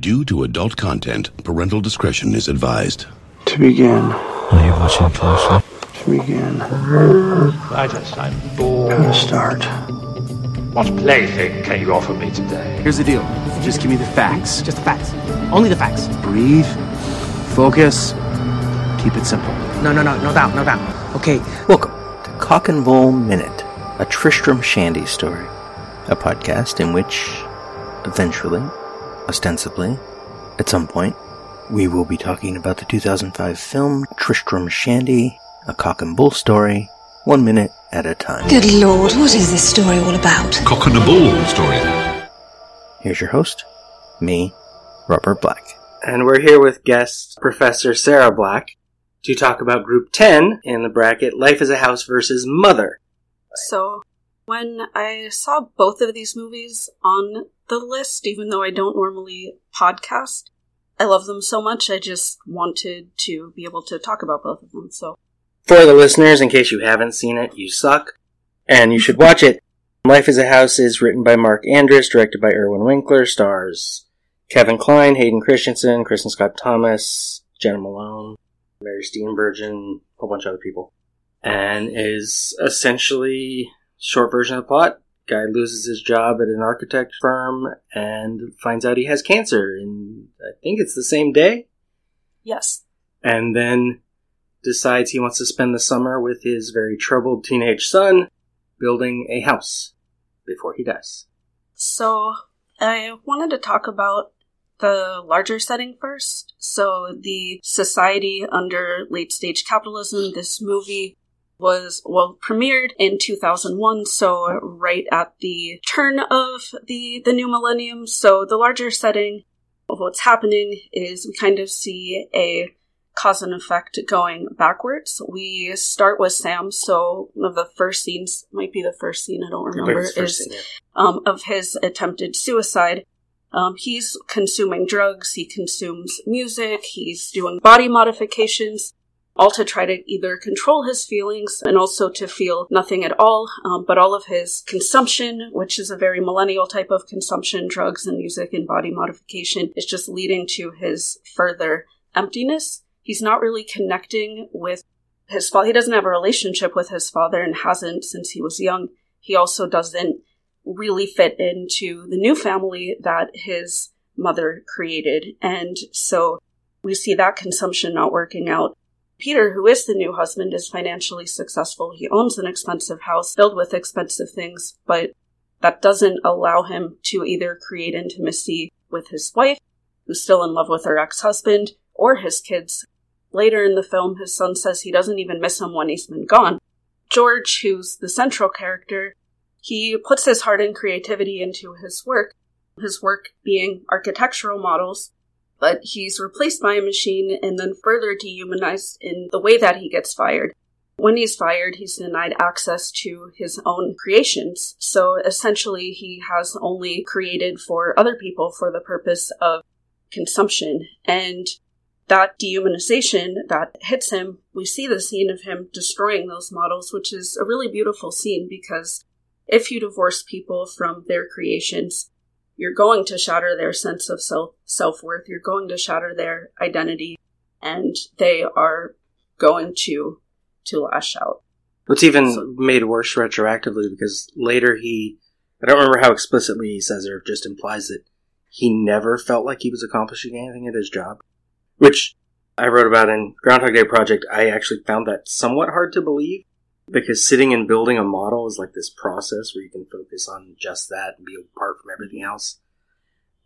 Due to adult content, parental discretion is advised. To begin. Are you watching closely? To begin. I just, I'm bored. To start. What plaything can you offer me today? Here's the deal. Just give me the facts. Just the facts. Only the facts. Breathe. Focus. Keep it simple. No, no, no, no doubt, no doubt. Okay, Welcome to Cock and Bull Minute, a Tristram Shandy story, a podcast in which, eventually, ostensibly, at some point, we will be talking about the 2005 film Tristram Shandy, a cock and bull story, one minute at a time. Good lord, what is this story all about? Cock and a bull story. Here's your host, me, Robert Black. and we're here with guest Professor Sarah Black to talk about Group 10 in the bracket Life is a House versus Mother. So, when I saw both of these movies on the list, even though I don't normally podcast, I love them so much, I just wanted to be able to talk about both of them. So, For the listeners, in case you haven't seen it, you suck, and you should watch it. Life is a House is written by Mark Andrus, directed by Irwin Winkler, stars Kevin Kline, Hayden Christensen, Kristin Scott Thomas, Jena Malone, Mary Steenburgen, a whole bunch of other people, and is essentially short version of the plot. Guy loses his job at an architect firm and finds out he has cancer, and I think it's the same day. yes. and then decides he wants to spend the summer with his very troubled teenage son building a house before he dies. So, I wanted to talk about the larger setting first. So, the society under late stage capitalism, this movie was, well, premiered in 2001, so right at the turn of the, the new millennium. So, the larger setting of what's happening is we kind of see a cause and effect going backwards. We start with Sam, so one of the first scenes, might be the first scene, I don't remember, first is scene, yeah. um, of his attempted suicide. Um, he's consuming drugs, he consumes music, he's doing body modifications, all to try to either control his feelings and also to feel nothing at all. Um, but all of his consumption, which is a very millennial type of consumption, drugs and music and body modification, is just leading to his further emptiness. He's not really connecting with his father. He doesn't have a relationship with his father and hasn't since he was young. He also doesn't really fit into the new family that his mother created. And so we see that consumption not working out. Peter, who is the new husband, is financially successful. He owns an expensive house filled with expensive things, but that doesn't allow him to either create intimacy with his wife, who's still in love with her ex husband, or his kids. Later in the film, his son says he doesn't even miss him when he's been gone. George, who's the central character, he puts his heart and creativity into his work, his work being architectural models, but he's replaced by a machine and then further dehumanized in the way that he gets fired. When he's fired, he's denied access to his own creations. So essentially, he has only created for other people for the purpose of consumption. And that dehumanization that hits him, we see the scene of him destroying those models, which is a really beautiful scene because if you divorce people from their creations, you're going to shatter their sense of self self worth. You're going to shatter their identity, and they are going to to lash out. What's even So- made worse retroactively because later he, I don't remember how explicitly he says it or just implies that he never felt like he was accomplishing anything at his job, which I wrote about in Groundhog Day Project. I actually found that somewhat hard to believe because sitting and building a model is like this process where you can focus on just that and be apart from everything else.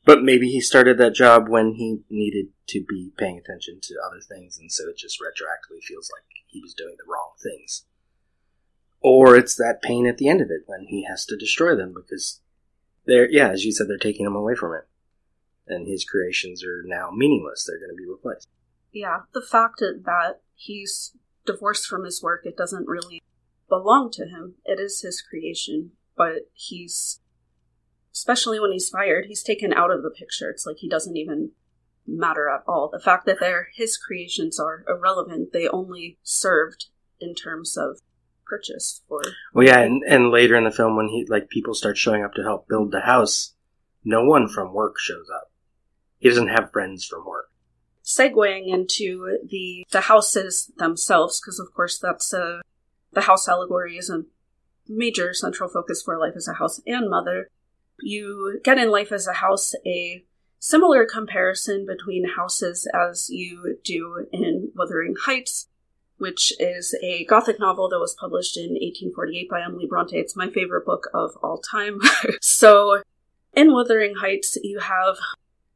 But maybe he started that job when he needed to be paying attention to other things, and so it just retroactively feels like he was doing the wrong things. Or it's that pain at the end of it when he has to destroy them because they're, yeah, as you said, they're taking him away from it. And his creations are now meaningless. They're going to be replaced. Yeah, the fact that he's divorced from his work, it doesn't really belong to him. It is his creation, but he's, especially when he's fired, he's taken out of the picture. It's like he doesn't even matter at all. The fact that they're his creations are irrelevant, they only served in terms of purchase for. Well, yeah, and, and later in the film, when he like people start showing up to help build the house, no one from work shows up. he doesn't have friends from work. segueing into the the houses themselves, because of course that's a the house allegory is a major central focus for life as a house and mother. You get in life as a house a similar comparison between houses as you do in Wuthering Heights, which is a gothic novel that was published in 1848 by Emily Bronte. It's my favorite book of all time. so, in Wuthering Heights, you have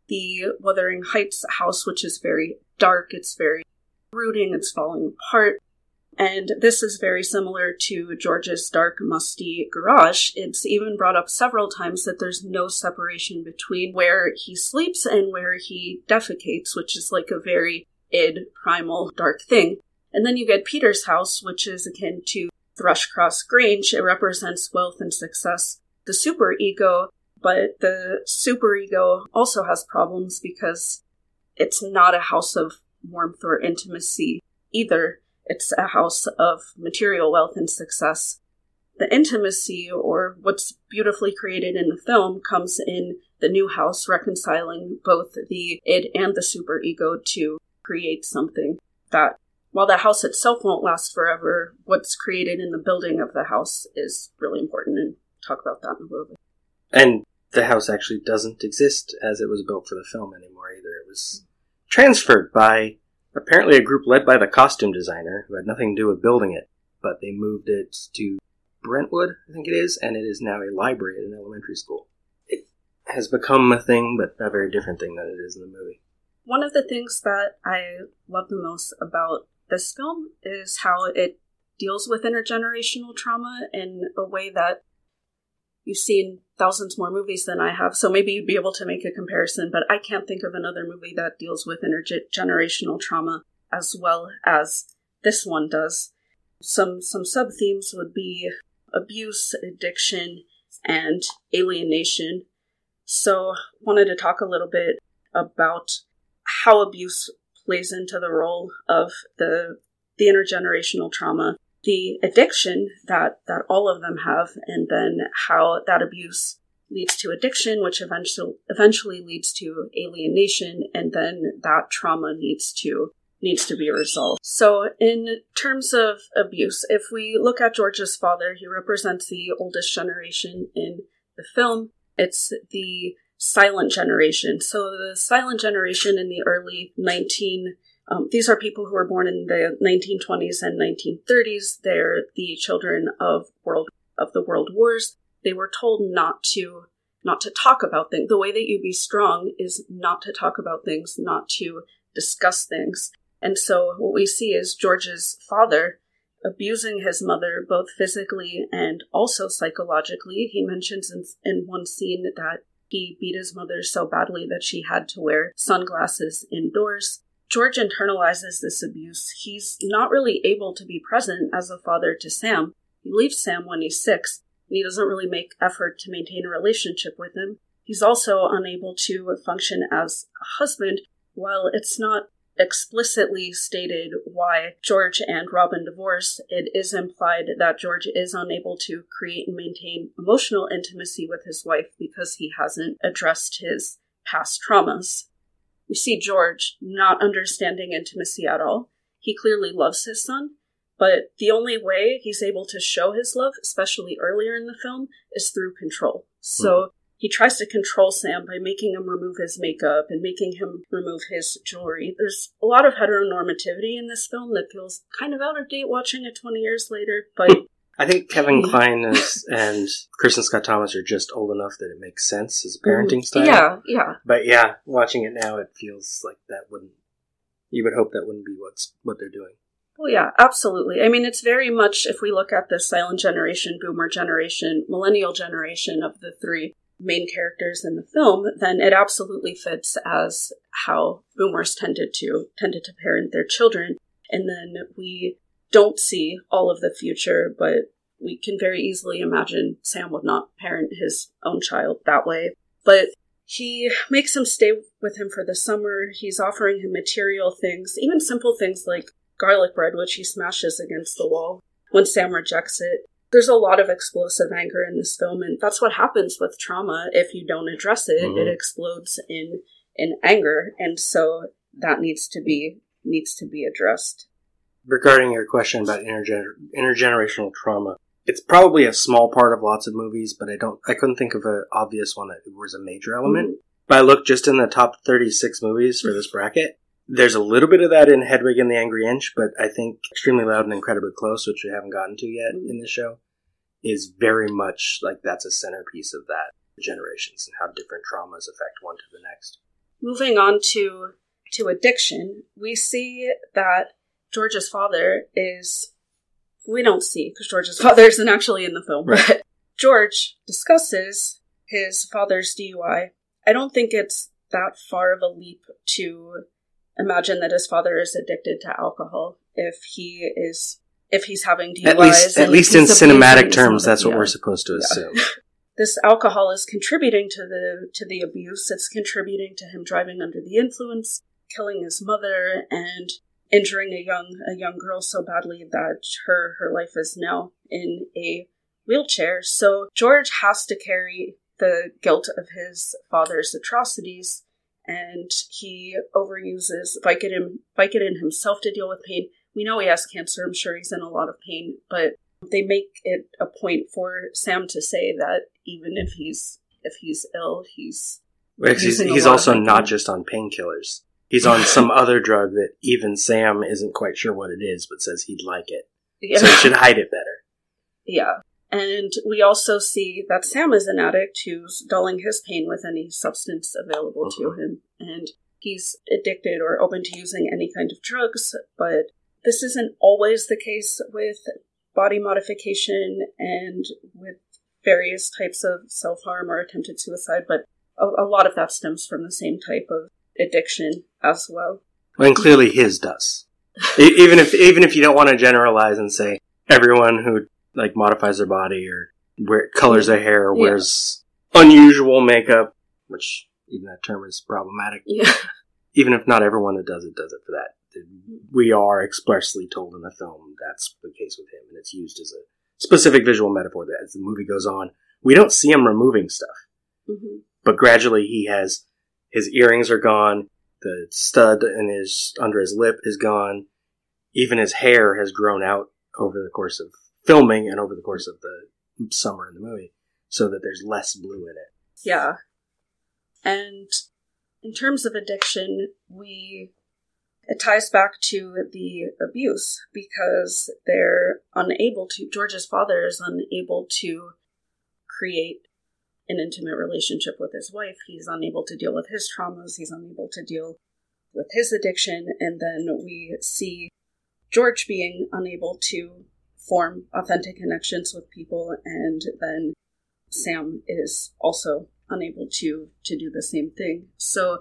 the Wuthering Heights house, which is very dark, it's very brooding, it's falling apart. And this is very similar to George's dark, musty garage. It's even brought up several times that there's no separation between where he sleeps and where he defecates, which is like a very id, primal, dark thing. And then you get Peter's house, which is akin to Thrushcross Grange. It represents wealth and success. The super ego but the superego also has problems because it's not a house of warmth or intimacy either. It's a house of material wealth and success. The intimacy, or what's beautifully created in the film, comes in the new house, reconciling both the id and the superego to create something that, while the house itself won't last forever, what's created in the building of the house is really important, and talk about that in a little bit. And the house actually doesn't exist as it was built for the film anymore either. It was transferred by apparently a group led by the costume designer who had nothing to do with building it, but they moved it to Brentwood, I think it is, and it is now a library at an elementary school. It has become a thing, but a very different thing than it is in the movie. One of the things that I love the most about this film is how it deals with intergenerational trauma in a way that you've seen thousands more movies than I have, so maybe you'd be able to make a comparison, but I can't think of another movie that deals with intergenerational trauma as well as this one does. Some some sub themes would be abuse, addiction, and alienation. So wanted to talk a little bit about how abuse plays into the role of the the intergenerational trauma the addiction that that all of them have and then how that abuse leads to addiction which eventually eventually leads to alienation and then that trauma needs to needs to be resolved. So in terms of abuse, if we look at George's father, he represents the oldest generation in the film. It's the silent generation. So the silent generation in the early 19 um, these are people who were born in the 1920s and 1930s. They're the children of world of the world wars. They were told not to not to talk about things. The way that you be strong is not to talk about things, not to discuss things. And so what we see is George's father abusing his mother both physically and also psychologically. He mentions in, in one scene that he beat his mother so badly that she had to wear sunglasses indoors. George internalizes this abuse. He's not really able to be present as a father to Sam. He leaves Sam when he's six, and he doesn't really make effort to maintain a relationship with him. He's also unable to function as a husband. While it's not explicitly stated why George and Robin divorce, it is implied that George is unable to create and maintain emotional intimacy with his wife because he hasn't addressed his past traumas. We see George not understanding intimacy at all. He clearly loves his son, but the only way he's able to show his love, especially earlier in the film, is through control. So mm. he tries to control Sam by making him remove his makeup and making him remove his jewelry. There's a lot of heteronormativity in this film that feels kind of out of date watching it 20 years later, but I think Kevin Kline is, and Kristin Scott Thomas are just old enough that it makes sense as a mm, parenting style. Yeah, yeah. But yeah, watching it now, it feels like that wouldn't. You would hope that wouldn't be what's what they're doing. Well, yeah, absolutely. I mean, it's very much if we look at the silent generation, boomer generation, millennial generation of the three main characters in the film, then it absolutely fits as how boomers tended to tended to parent their children. And then we don't see all of the future, but we can very easily imagine Sam would not parent his own child that way. But he makes him stay with him for the summer. He's offering him material things, even simple things like garlic bread, which he smashes against the wall. When Sam rejects it, there's a lot of explosive anger in this film, and that's what happens with trauma. If you don't address it, Mhm. it explodes in in anger, and so that needs to be needs to be addressed. Regarding your question about intergener- intergenerational trauma, it's probably a small part of lots of movies, but I don't, I couldn't think of an obvious one that was a major element. But I looked just in the top 36 movies for this bracket. There's a little bit of that in Hedwig and the Angry Inch, but I think Extremely Loud and Incredibly Close, which we haven't gotten to yet in the show, is very much like that's a centerpiece of that generations and how different traumas affect one to the next. Moving on to to addiction, we see that George's father is we don't see because George's father isn't actually in the film, Right. but George discusses his father's DUI. I don't think it's that far of a leap to imagine that his father is addicted to alcohol if he is if he's having DUIs. At least, at least in cinematic terms, that's what Yeah we're supposed to assume. this alcohol is contributing to the to the abuse it's contributing to him driving under the influence killing his mother and injuring a young a young girl so badly that her her life is now in a wheelchair. So george has to carry the guilt of his father's atrocities and he overuses vicodin vicodin himself to deal with pain. We know he has cancer. I'm sure he's in a lot of pain but they make it a point for Sam to say that even if he's if he's ill, he's he's, he's also not just on painkillers. He's on some other drug that even Sam isn't quite sure what it is, but says he'd like it. yeah. So he should hide it better. yeah. And we also see that Sam is an addict who's dulling his pain with any substance available to uh-huh. him, and he's addicted or open to using any kind of drugs. But this isn't always the case with body modification and with various types of self harm or attempted suicide, but a, a lot of that stems from the same type of addiction as well. And clearly his does. Even if even if you don't want to generalize and say everyone who like modifies their body or wear, colors their hair or Yeah. wears unusual makeup, which even that term is problematic. Yeah. Even if not everyone that does it does it for that. We are expressly told in the film that's the case with him, and it's used as a specific visual metaphor that as the movie goes on, we don't see him removing stuff. Mhm. but gradually he has his earrings are gone. The stud in his under his lip is gone. Even his hair has grown out over the course of filming and over the course of the summer in the movie so that there's less blue in it. Yeah. And in terms of addiction, we it ties back to the abuse because they're unable to George's father is unable to create an intimate relationship with his wife. He's unable to deal with his traumas, he's unable to deal with his addiction, and then we see George being unable to form authentic connections with people and then Sam is also unable to to do the same thing. So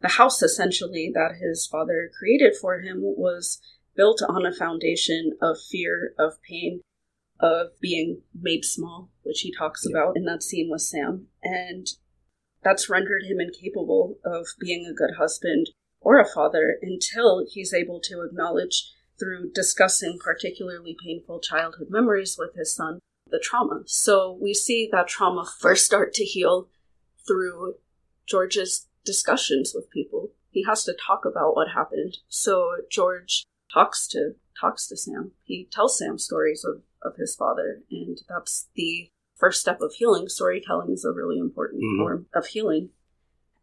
the house essentially that his father created for him was built on a foundation of fear, of pain, of being made small, which he talks about in that scene with Sam. And that's rendered him incapable of being a good husband or a father until he's able to acknowledge through discussing particularly painful childhood memories with his son the trauma. So we see that trauma first start to heal through George's discussions with people. He has to talk about what happened. So George talks to talks to Sam. He tells Sam stories of, of his father, and that's the first step of healing. Storytelling is a really important Mhm. form of healing.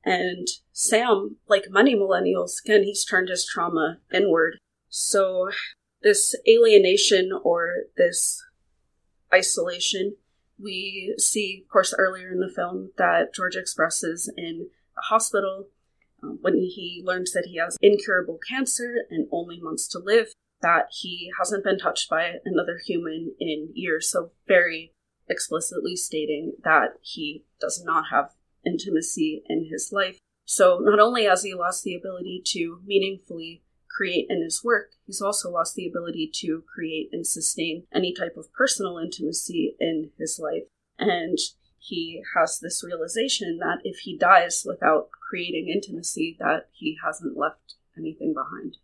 And Sam, like many millennials, again, he's turned his trauma inward. So this alienation or this isolation, we see, of course, earlier in the film that George expresses in a hospital Um, when he learns that he has incurable cancer and only months to live, that he hasn't been touched by another human in years. So, very explicitly stating that he does not have intimacy in his life. So, not only has he lost the ability to meaningfully create in his work, he's also lost the ability to create and sustain any type of personal intimacy in his life. And he has this realization that if he dies without creating intimacy, that he hasn't left anything behind.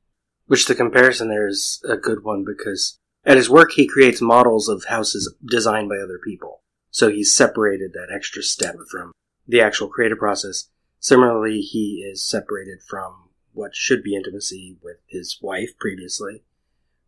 which the comparison there is a good one because at his work, he creates models of houses designed by other people. So he's separated that extra step from the actual creative process. Similarly, he is separated from what should be intimacy with his wife previously.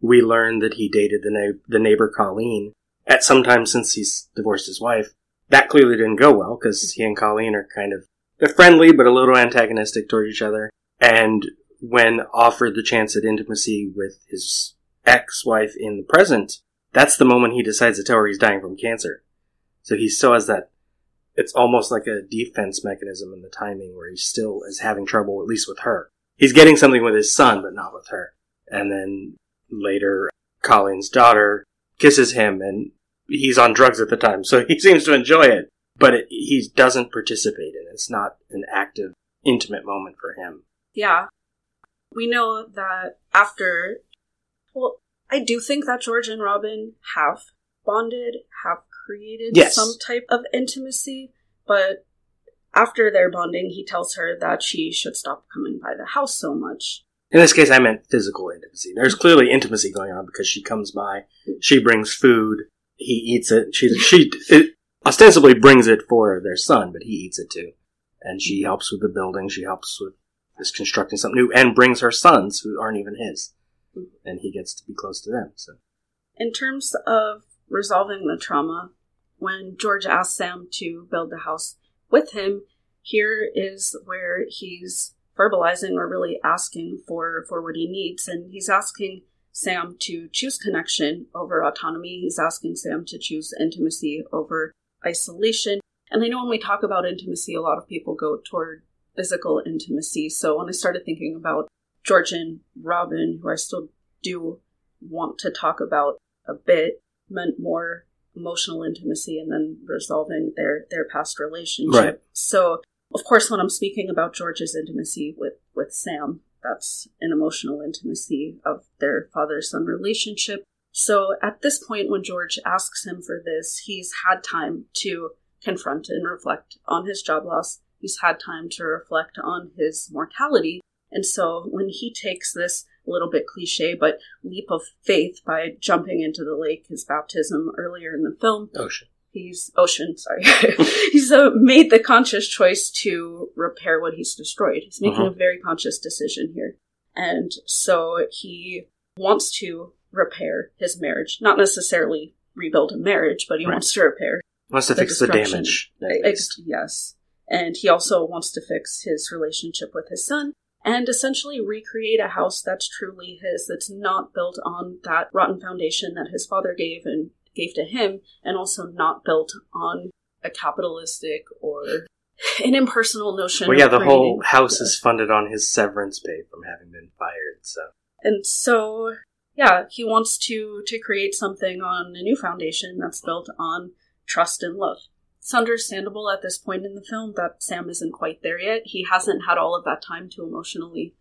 We learn that he dated the, na- the neighbor Colleen at some time since he's divorced his wife. That clearly didn't go well because he and Colleen are kind of they're friendly but a little antagonistic toward each other. And when offered the chance at intimacy with his ex-wife in the present, that's the moment he decides to tell her he's dying from cancer. So he still has that. It's almost like a defense mechanism in the timing where he still is having trouble, at least with her. He's getting something with his son, but not with her. And then later, Colleen's daughter kisses him, and he's on drugs at the time, so he seems to enjoy it. But it, he doesn't participate in it. It's not an active, intimate moment for him. Yeah. We know that after. Well, I do think that George and Robin have bonded, have created Yes. some type of intimacy, but after their bonding, he tells her that she should stop coming by the house so much. In this case, I meant physical intimacy. There's clearly intimacy going on because she comes by, she brings food, he eats it. She she it ostensibly brings it for their son, but he eats it too, and she helps with the building. She helps with this constructing something new, and brings her sons who aren't even his, and he gets to be close to them. So In terms of resolving the trauma, when George asks Sam to build the house with him, here is where he's verbalizing or really asking for, for what he needs. And he's asking Sam to choose connection over autonomy. He's asking Sam to choose intimacy over isolation. And I know when we talk about intimacy, a lot of people go toward physical intimacy. So when I started thinking about George and Robin, who I still do want to talk about a bit, meant more emotional intimacy and then resolving their their past relationship. Right. So of course when I'm speaking about George's intimacy with with Sam, that's an emotional intimacy of their father son relationship. So at this point when George asks him for this, he's had time to confront and reflect on his job loss. He's had time to reflect on his mortality. And so when he takes this a little bit cliche, but leap of faith by jumping into the lake, his baptism earlier in the film, ocean. he's ocean, sorry. he's uh, made the conscious choice to repair what he's destroyed. He's making Mhm. a very conscious decision here. And so he wants to repair his marriage, not necessarily rebuild a marriage, but he Right. wants to repair Wants to the fix the damage. Ex- yes. And he also wants to fix his relationship with his son and essentially recreate a house that's truly his, that's not built on that rotten foundation that his father gave and gave to him, and also not built on a capitalistic or an impersonal notion. Well, yeah, the whole house is funded on his severance pay from having been fired. So And so, yeah, he wants to to create something on a new foundation that's built on trust and love. It's understandable at this point in the film that Sam isn't quite there yet. He hasn't had all of that time to emotionally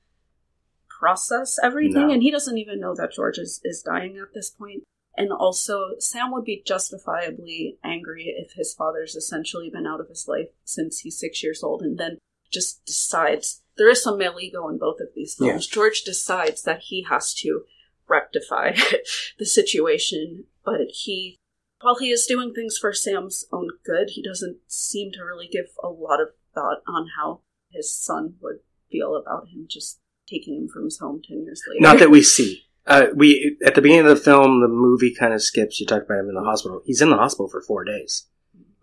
process everything, No. and he doesn't even know that George is, is dying at this point. And also, Sam would be justifiably angry if his father's essentially been out of his life since he's six years old and then just decides there is some male ego in both of these films. George decides that he has to rectify the situation, but he, while he is doing things for Sam's own good, he doesn't seem to really give a lot of thought on how his son would feel about him just taking him from his home 10 years later. not that we see. Uh, we at the beginning of the film, the movie kind of skips. You talk about him in the hospital. He's in the hospital for four days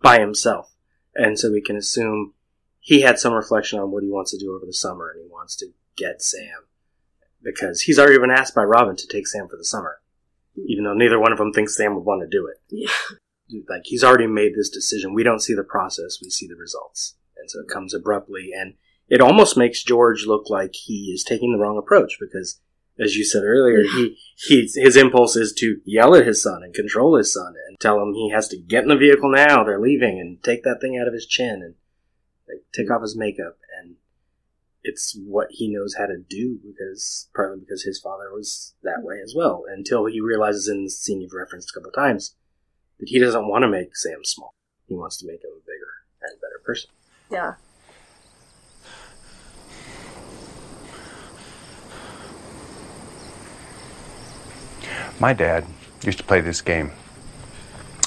by himself, and so we can assume he had some reflection on what he wants to do over the summer, and he wants to get Sam because he's already been asked by Robin to take Sam for the summer, hmm. even though neither one of them thinks Sam would want to do it. Yeah. Like he's already made this decision. We don't see the process; we see the results, and so it comes abruptly, and it almost makes George look like he is taking the wrong approach because as you said earlier, he, he his impulse is to yell at his son and control his son and tell him he has to get in the vehicle now. They're leaving and take that thing out of his chin and like, take hmm. off his makeup. And it's what he knows how to do because partly because his father was that way as well. Until he realizes in the scene you've referenced a couple of times that he doesn't want to make Sam small. He wants to make him a bigger and better person. Yeah. My dad Used to play this game.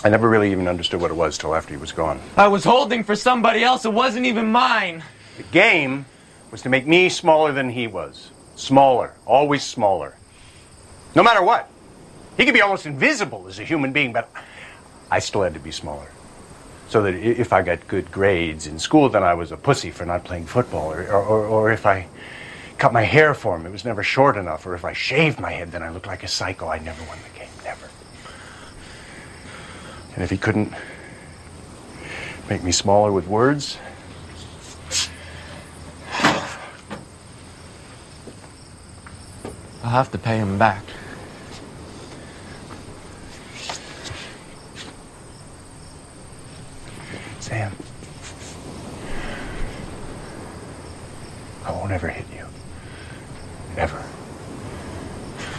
I never really even understood what it was till after he was gone. I was holding for somebody else. It wasn't even mine. The game was to make me smaller than he was. Smaller. Always smaller. No matter what. He could be almost invisible as a human being, but I still had to be smaller. So that if I got good grades in school, then I was a pussy for not playing football. Or, or, or if I cut my hair for him, it was never short enough. Or if I shaved my head, then I looked like a psycho. I never won the game. Never. And if he couldn't make me smaller with words, I'll have to pay him back. Sam, I won't ever hit you. Ever.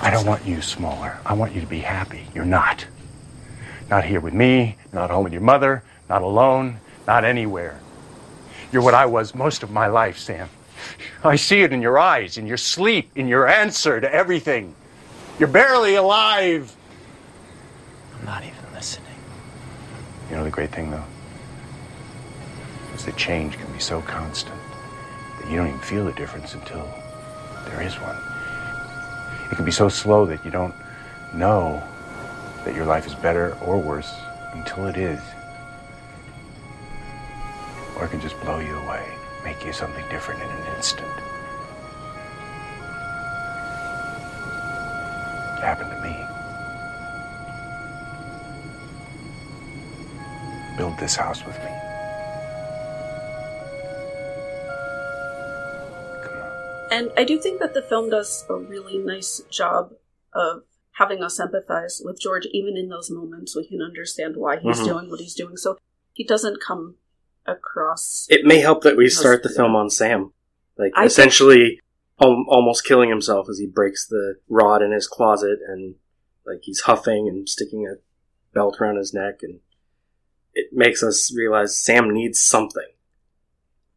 I don't want you smaller. I want you to be happy. You're not. Not here with me, not home with your mother, not alone, not anywhere. You're what I was most of my life, Sam. I see it in your eyes, in your sleep, in your answer to everything. You're barely alive. I'm not even listening. You know the great thing, though? Is that change can be so constant that you don't even feel the difference until there is one. It can be so slow that you don't know that your life is better or worse until it is. Or it can just blow you away, make you something different in an instant. It happened to me. Build this house with me. And I do think that the film does a really nice job of having us empathize with George, even in those moments. We can understand why he's Mhm. doing what he's doing. So he doesn't come across. It may help that we start the film on Sam, like I essentially al- almost killing himself as he breaks the rod in his closet, and like he's huffing and sticking a belt around his neck, and it makes us realize Sam needs something.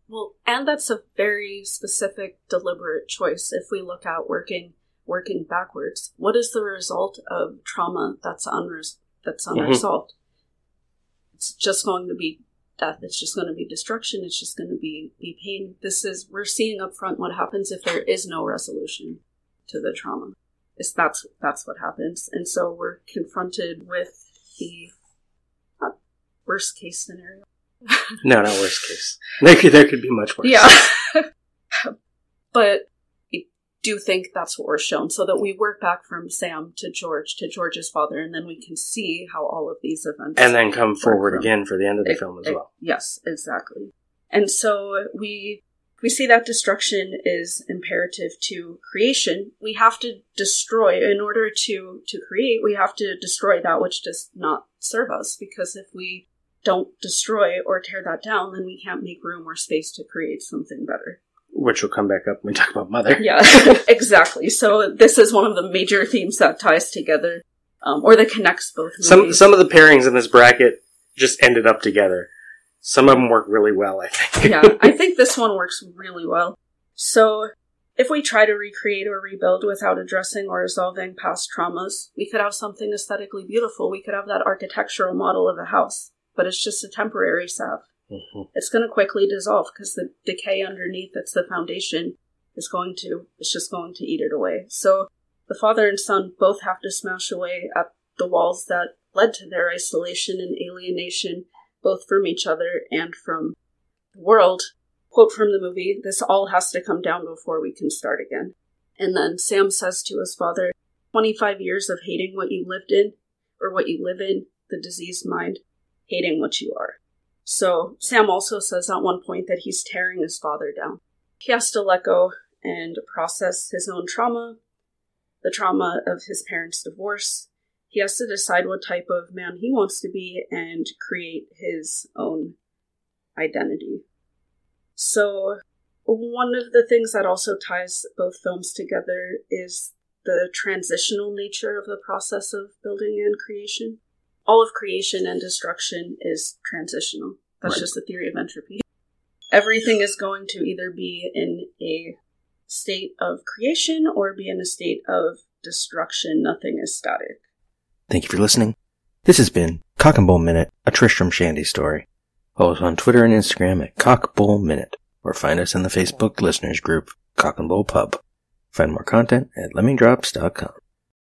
Well, and that's a very specific, deliberate choice. If we look at working working backwards, what is the result of trauma that's unres- that's Mhm. unresolved? It's just going to be death. It's just going to be destruction. It's just going to be be pain. This is we're seeing up front what happens if there is no resolution to the trauma. Is that's that's what happens, and so we're confronted with the not worst case scenario. No, not worst case. There could, there could be much worse. Yeah. but do think that's what we're shown, so that we work back from Sam to George to George's father, and then we can see how all of these events and then come forward from- again for the end of the Ex- film as ex- well. Yes, exactly. And so we we see that destruction is imperative to creation. We have to destroy in order to to create. We have to destroy that which does not serve us, because if we don't destroy or tear that down, then we can't make room or space to create something better. Which will come back up when we talk about Mother. Yeah, exactly. So this is one of the major themes that ties together, um, or that connects both movies. Some some of the pairings in this bracket just ended up together. Some of them work really well, I think. yeah, I think this one works really well. So, if we try to recreate or rebuild without addressing or resolving past traumas, we could have something aesthetically beautiful. We could have that architectural model of a house, but it's just a temporary salve. Mhm. It's going to quickly dissolve because the decay underneath that's the foundation is going to, it's just going to eat it away. So, the father and son both have to smash away at the walls that led to their isolation and alienation, both from each other and from the world. Quote from the movie This all has to come down before we can start again. And then Sam says to his father, 25 years of hating what you lived in, or what you live in, the diseased mind, hating what you are. So Sam also says at one point that he's tearing his father down. He has to let go and process his own trauma, the trauma of his parents' divorce. He has to decide what type of man he wants to be and create his own identity. So, one of the things that also ties both films together is the transitional nature of the process of building and creation. All of creation and destruction is transitional. That's Right. just the theory of entropy. Everything is going to either be in a state of creation or be in a state of destruction. Nothing is static. Thank you for listening. This has been Cock and Bull Minute, a Tristram Shandy story. Follow us on Twitter and Instagram at Cock Bull Minute, or find us in the Facebook listeners group, Cock and Bull Pub. Find more content at lemmingdrops.com.